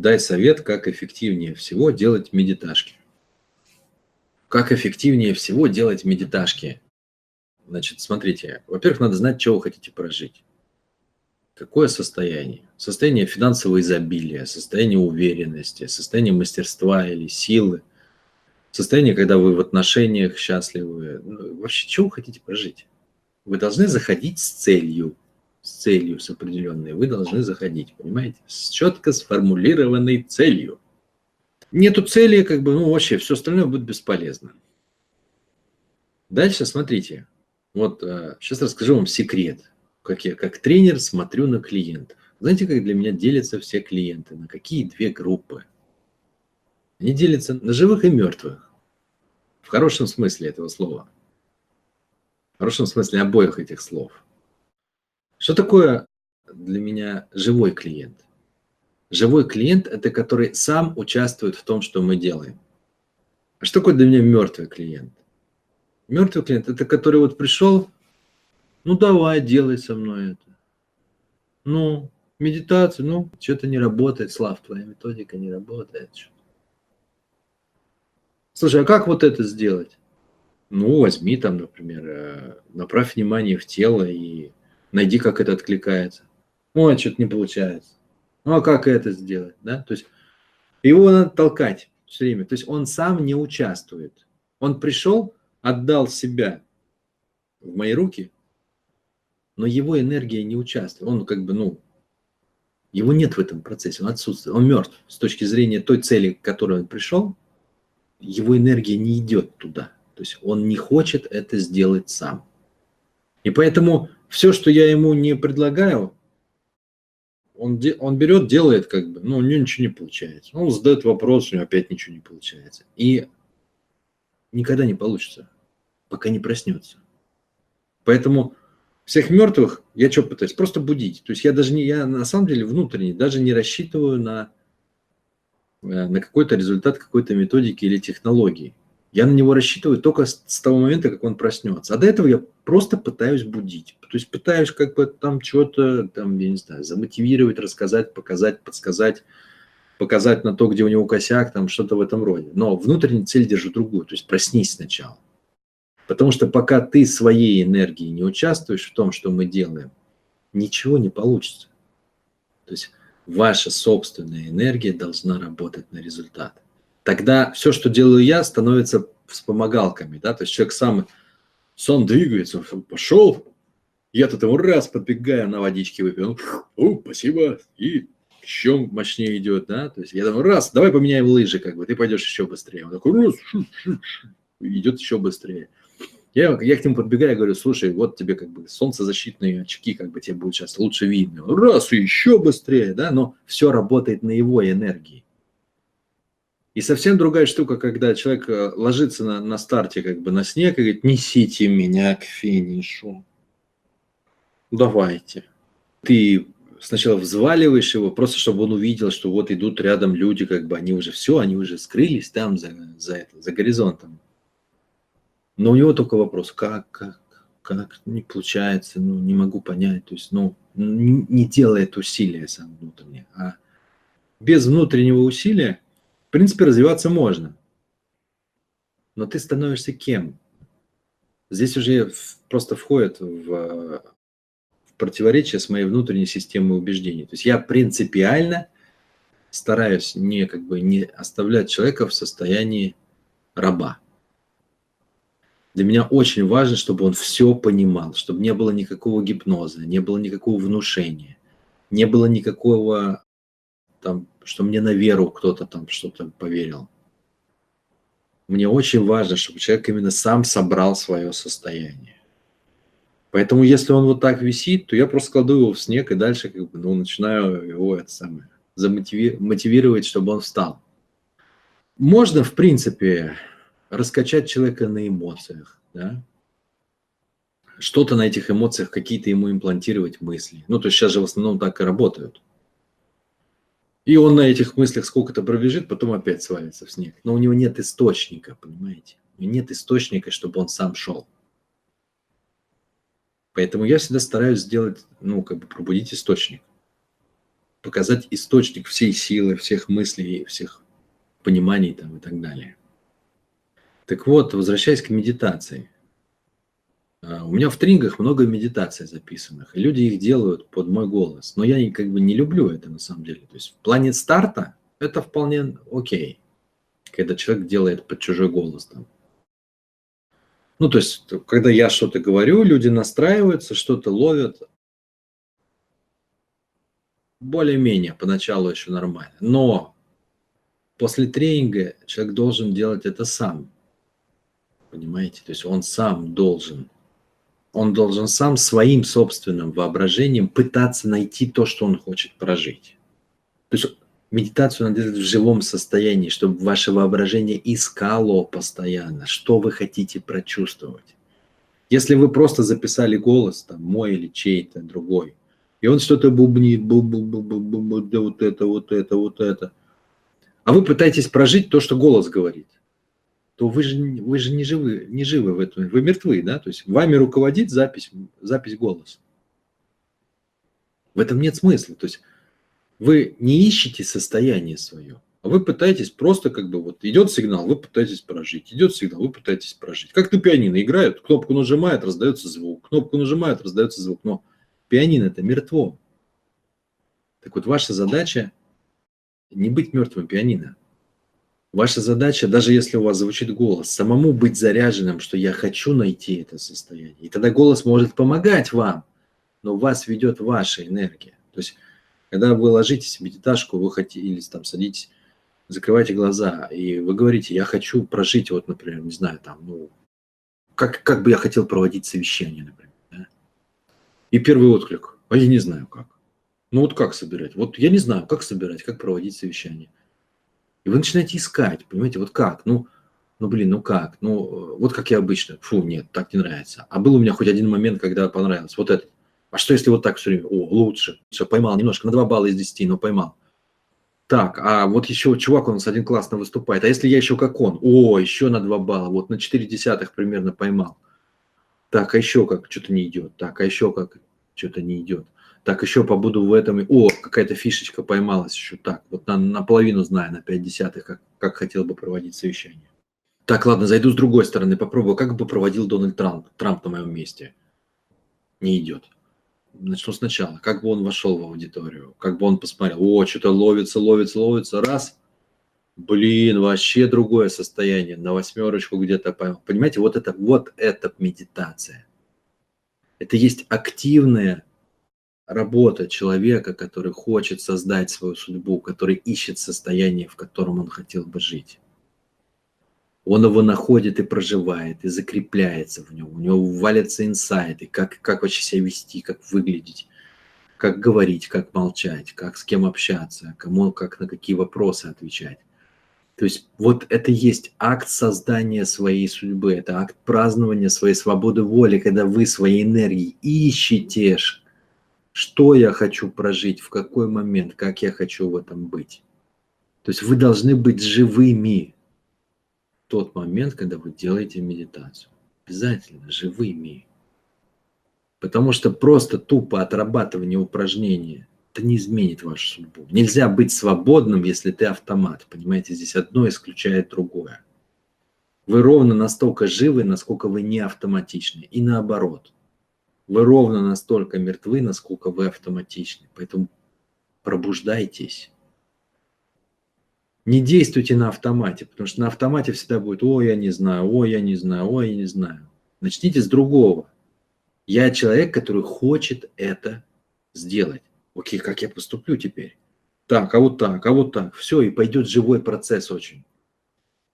дай совет, как эффективнее всего делать медиташки. Как эффективнее всего делать медиташки? Значит, смотрите, во-первых, надо знать, что вы хотите прожить. Какое состояние? Состояние финансового изобилия, состояние уверенности, состояние мастерства или силы, состояние, когда вы в отношениях счастливы. Ну, вообще, что вы хотите прожить? Вы должны заходить с целью, целью, с определенной. Вы должны заходить, понимаете? С четко сформулированной целью. Нету цели, как бы, ну, вообще, все остальное будет бесполезно. Дальше смотрите. Вот сейчас а, расскажу вам секрет, как я как тренер смотрю на клиентов. Знаете, как для меня делятся все клиенты? На какие две группы? Они делятся на живых и мертвых. В хорошем смысле этого слова. В хорошем смысле обоих этих слов. Что такое для меня живой клиент? Живой клиент – это который сам участвует в том, что мы делаем. А что такое для меня мертвый клиент? Мертвый клиент – это который вот пришел, ну давай, делай со мной это. Ну, медитацию, ну, что-то не работает, Слав, твоя методика не работает. Слушай, а как вот это сделать? Ну, возьми там, например, э, направь внимание в тело и найди, как это откликается. Ой, что-то не получается. Ну, а как это сделать, да? То есть его надо толкать все время. То есть он сам не участвует. Он пришел, отдал себя в мои руки, но его энергия не участвует. Он как бы, ну, его нет в этом процессе, он отсутствует, он мертв. С точки зрения той цели, к которой он пришел, его энергия не идет туда. То есть он не хочет это сделать сам. И поэтому все, что я ему не предлагаю, он, де, он берет, делает как бы, ну, у него ничего не получается. Он задает вопрос, у него опять ничего не получается. И никогда не получится, пока не проснется. Поэтому всех мертвых я что пытаюсь? Просто будить. То есть я даже не, я на самом деле внутренне даже не рассчитываю на, э, на какой-то результат какой-то методики или технологии. Я на него рассчитываю только с, того момента, как он проснется. А до этого я просто пытаюсь будить. То есть пытаюсь как бы там чего-то, там, я не знаю, замотивировать, рассказать, показать, подсказать показать на то, где у него косяк, там что-то в этом роде. Но внутреннюю цель держу другую, то есть проснись сначала. Потому что пока ты своей энергией не участвуешь в том, что мы делаем, ничего не получится. То есть ваша собственная энергия должна работать на результат. Тогда все, что делаю я, становится вспомогалками. Да? То есть человек сам, сон двигается, он пошел, я тут ему раз подбегаю на водички выпил, о, спасибо, и еще мощнее идет, да, то есть я думаю, раз, давай поменяем лыжи, как бы, ты пойдешь еще быстрее. Он такой, раз, шу, шу, шу, идет еще быстрее. Я, я к нему подбегаю, говорю, слушай, вот тебе как бы солнцезащитные очки, как бы тебе будет сейчас лучше видно. Раз, и еще быстрее, да, но все работает на его энергии. И совсем другая штука, когда человек э, ложится на, на старте как бы на снег и говорит, несите меня к финишу. Давайте. Ты сначала взваливаешь его, просто чтобы он увидел, что вот идут рядом люди, как бы они уже все, они уже скрылись там за, за, это, за горизонтом. Но у него только вопрос, как, как, как, не получается, ну, не могу понять, то есть, ну, не, делает усилия сам внутренне, а без внутреннего усилия, в принципе, развиваться можно. Но ты становишься кем? Здесь уже просто входит в противоречие с моей внутренней системой убеждений. То есть я принципиально стараюсь не, как бы, не оставлять человека в состоянии раба. Для меня очень важно, чтобы он все понимал, чтобы не было никакого гипноза, не было никакого внушения, не было никакого, там, что мне на веру кто-то там что-то поверил. Мне очень важно, чтобы человек именно сам собрал свое состояние. Поэтому, если он вот так висит, то я просто кладу его в снег и дальше как бы, ну, начинаю его это самое, замотивировать, чтобы он встал. Можно, в принципе, раскачать человека на эмоциях, да? что-то на этих эмоциях, какие-то ему имплантировать мысли. Ну, то есть сейчас же в основном так и работают. И он на этих мыслях сколько-то пробежит, потом опять свалится в снег. Но у него нет источника, понимаете? У него нет источника, чтобы он сам шел. Поэтому я всегда стараюсь сделать, ну, как бы пробудить источник. показать источник всей силы, всех мыслей, всех пониманий там и так далее. Так вот, возвращаясь к медитации. А, у меня в тренингах много медитаций записанных, и люди их делают под мой голос. Но я как бы не люблю это на самом деле. То есть в плане старта это вполне окей, когда человек делает под чужой голос там. Ну, то есть, когда я что-то говорю, люди настраиваются, что-то ловят. Более-менее, поначалу еще нормально. Но после тренинга человек должен делать это сам. Понимаете? То есть он сам должен. Он должен сам своим собственным воображением пытаться найти то, что он хочет прожить. То есть Медитацию надо делать в живом состоянии, чтобы ваше воображение искало постоянно, что вы хотите прочувствовать. Если вы просто записали голос, там, мой или чей-то другой, и он что-то бубнит, бу -бу -бу -бу -бу -бу, да вот это, вот это, вот это, а вы пытаетесь прожить то, что голос говорит, то вы же, вы же не живы, не живы в этом, вы мертвы, да, то есть вами руководит запись, запись голоса. В этом нет смысла, то есть вы не ищете состояние свое, а вы пытаетесь просто как бы вот идет сигнал, вы пытаетесь прожить, идет сигнал, вы пытаетесь прожить. Как на пианино играют, кнопку нажимают, раздается звук, кнопку нажимают, раздается звук, но пианино это мертво. Так вот ваша задача не быть мертвым пианино. Ваша задача, даже если у вас звучит голос, самому быть заряженным, что я хочу найти это состояние. И тогда голос может помогать вам, но вас ведет ваша энергия. То есть когда вы ложитесь в медиташку, вы хотите, или там садитесь, закрываете глаза, и вы говорите, я хочу прожить, вот, например, не знаю, там, ну, как, как бы я хотел проводить совещание, например. Да? И первый отклик, а я не знаю как. Ну вот как собирать? Вот я не знаю, как собирать, как проводить совещание. И вы начинаете искать, понимаете, вот как? Ну, ну блин, ну как? Ну, вот как я обычно. Фу, нет, так не нравится. А был у меня хоть один момент, когда понравилось. Вот этот. А что если вот так все время? О, лучше. Все, поймал немножко, на 2 балла из 10, но поймал. Так, а вот еще чувак у нас один классно выступает. А если я еще как он? О, еще на 2 балла. Вот на 4 десятых примерно поймал. Так, а еще как что-то не идет. Так, а еще как что-то не идет. Так, еще побуду в этом. О, какая-то фишечка поймалась еще. Так, вот на, наполовину знаю, на 5 десятых, как, как хотел бы проводить совещание. Так, ладно, зайду с другой стороны, попробую, как бы проводил Дональд Трамп, Трамп на моем месте. Не идет начну сначала, как бы он вошел в аудиторию, как бы он посмотрел, о, что-то ловится, ловится, ловится, раз, блин, вообще другое состояние, на восьмерочку где-то поймал. Понимаете, вот это, вот это медитация. Это есть активная работа человека, который хочет создать свою судьбу, который ищет состояние, в котором он хотел бы жить. Он его находит и проживает, и закрепляется в нем. У него валятся инсайты, как, как вообще себя вести, как выглядеть, как говорить, как молчать, как с кем общаться, кому, как на какие вопросы отвечать. То есть вот это есть акт создания своей судьбы, это акт празднования своей свободы воли, когда вы своей энергией ищете, что я хочу прожить, в какой момент, как я хочу в этом быть. То есть вы должны быть живыми, тот момент, когда вы делаете медитацию. Обязательно живыми. Потому что просто тупо отрабатывание упражнения это не изменит вашу судьбу. Нельзя быть свободным, если ты автомат. Понимаете, здесь одно исключает другое. Вы ровно настолько живы, насколько вы не автоматичны. И наоборот. Вы ровно настолько мертвы, насколько вы автоматичны. Поэтому пробуждайтесь не действуйте на автомате, потому что на автомате всегда будет, ой, я не знаю, ой, я не знаю, ой, я не знаю. Начните с другого. Я человек, который хочет это сделать. Окей, как я поступлю теперь? Так, а вот так, а вот так. Все, и пойдет живой процесс очень.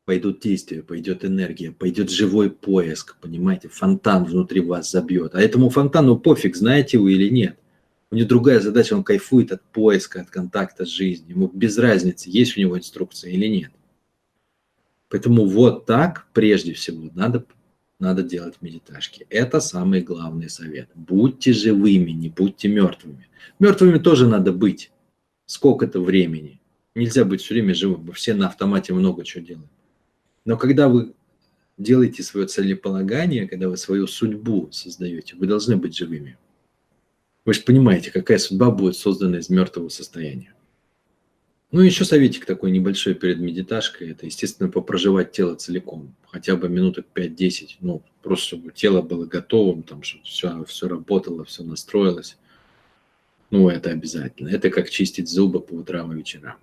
Пойдут действия, пойдет энергия, пойдет живой поиск, понимаете, фонтан внутри вас забьет. А этому фонтану пофиг, знаете вы или нет. У него другая задача, он кайфует от поиска, от контакта с жизнью. Ему без разницы, есть у него инструкция или нет. Поэтому вот так, прежде всего, надо, надо делать медиташки. Это самый главный совет. Будьте живыми, не будьте мертвыми. Мертвыми тоже надо быть. Сколько-то времени. Нельзя быть все время живым. Мы все на автомате много чего делаем. Но когда вы делаете свое целеполагание, когда вы свою судьбу создаете, вы должны быть живыми. Вы же понимаете, какая судьба будет создана из мертвого состояния. Ну, еще советик такой небольшой перед медиташкой, это, естественно, попроживать тело целиком, хотя бы минуток 5-10, ну, просто чтобы тело было готовым, там, чтобы все, все работало, все настроилось. Ну, это обязательно. Это как чистить зубы по утрам и вечерам.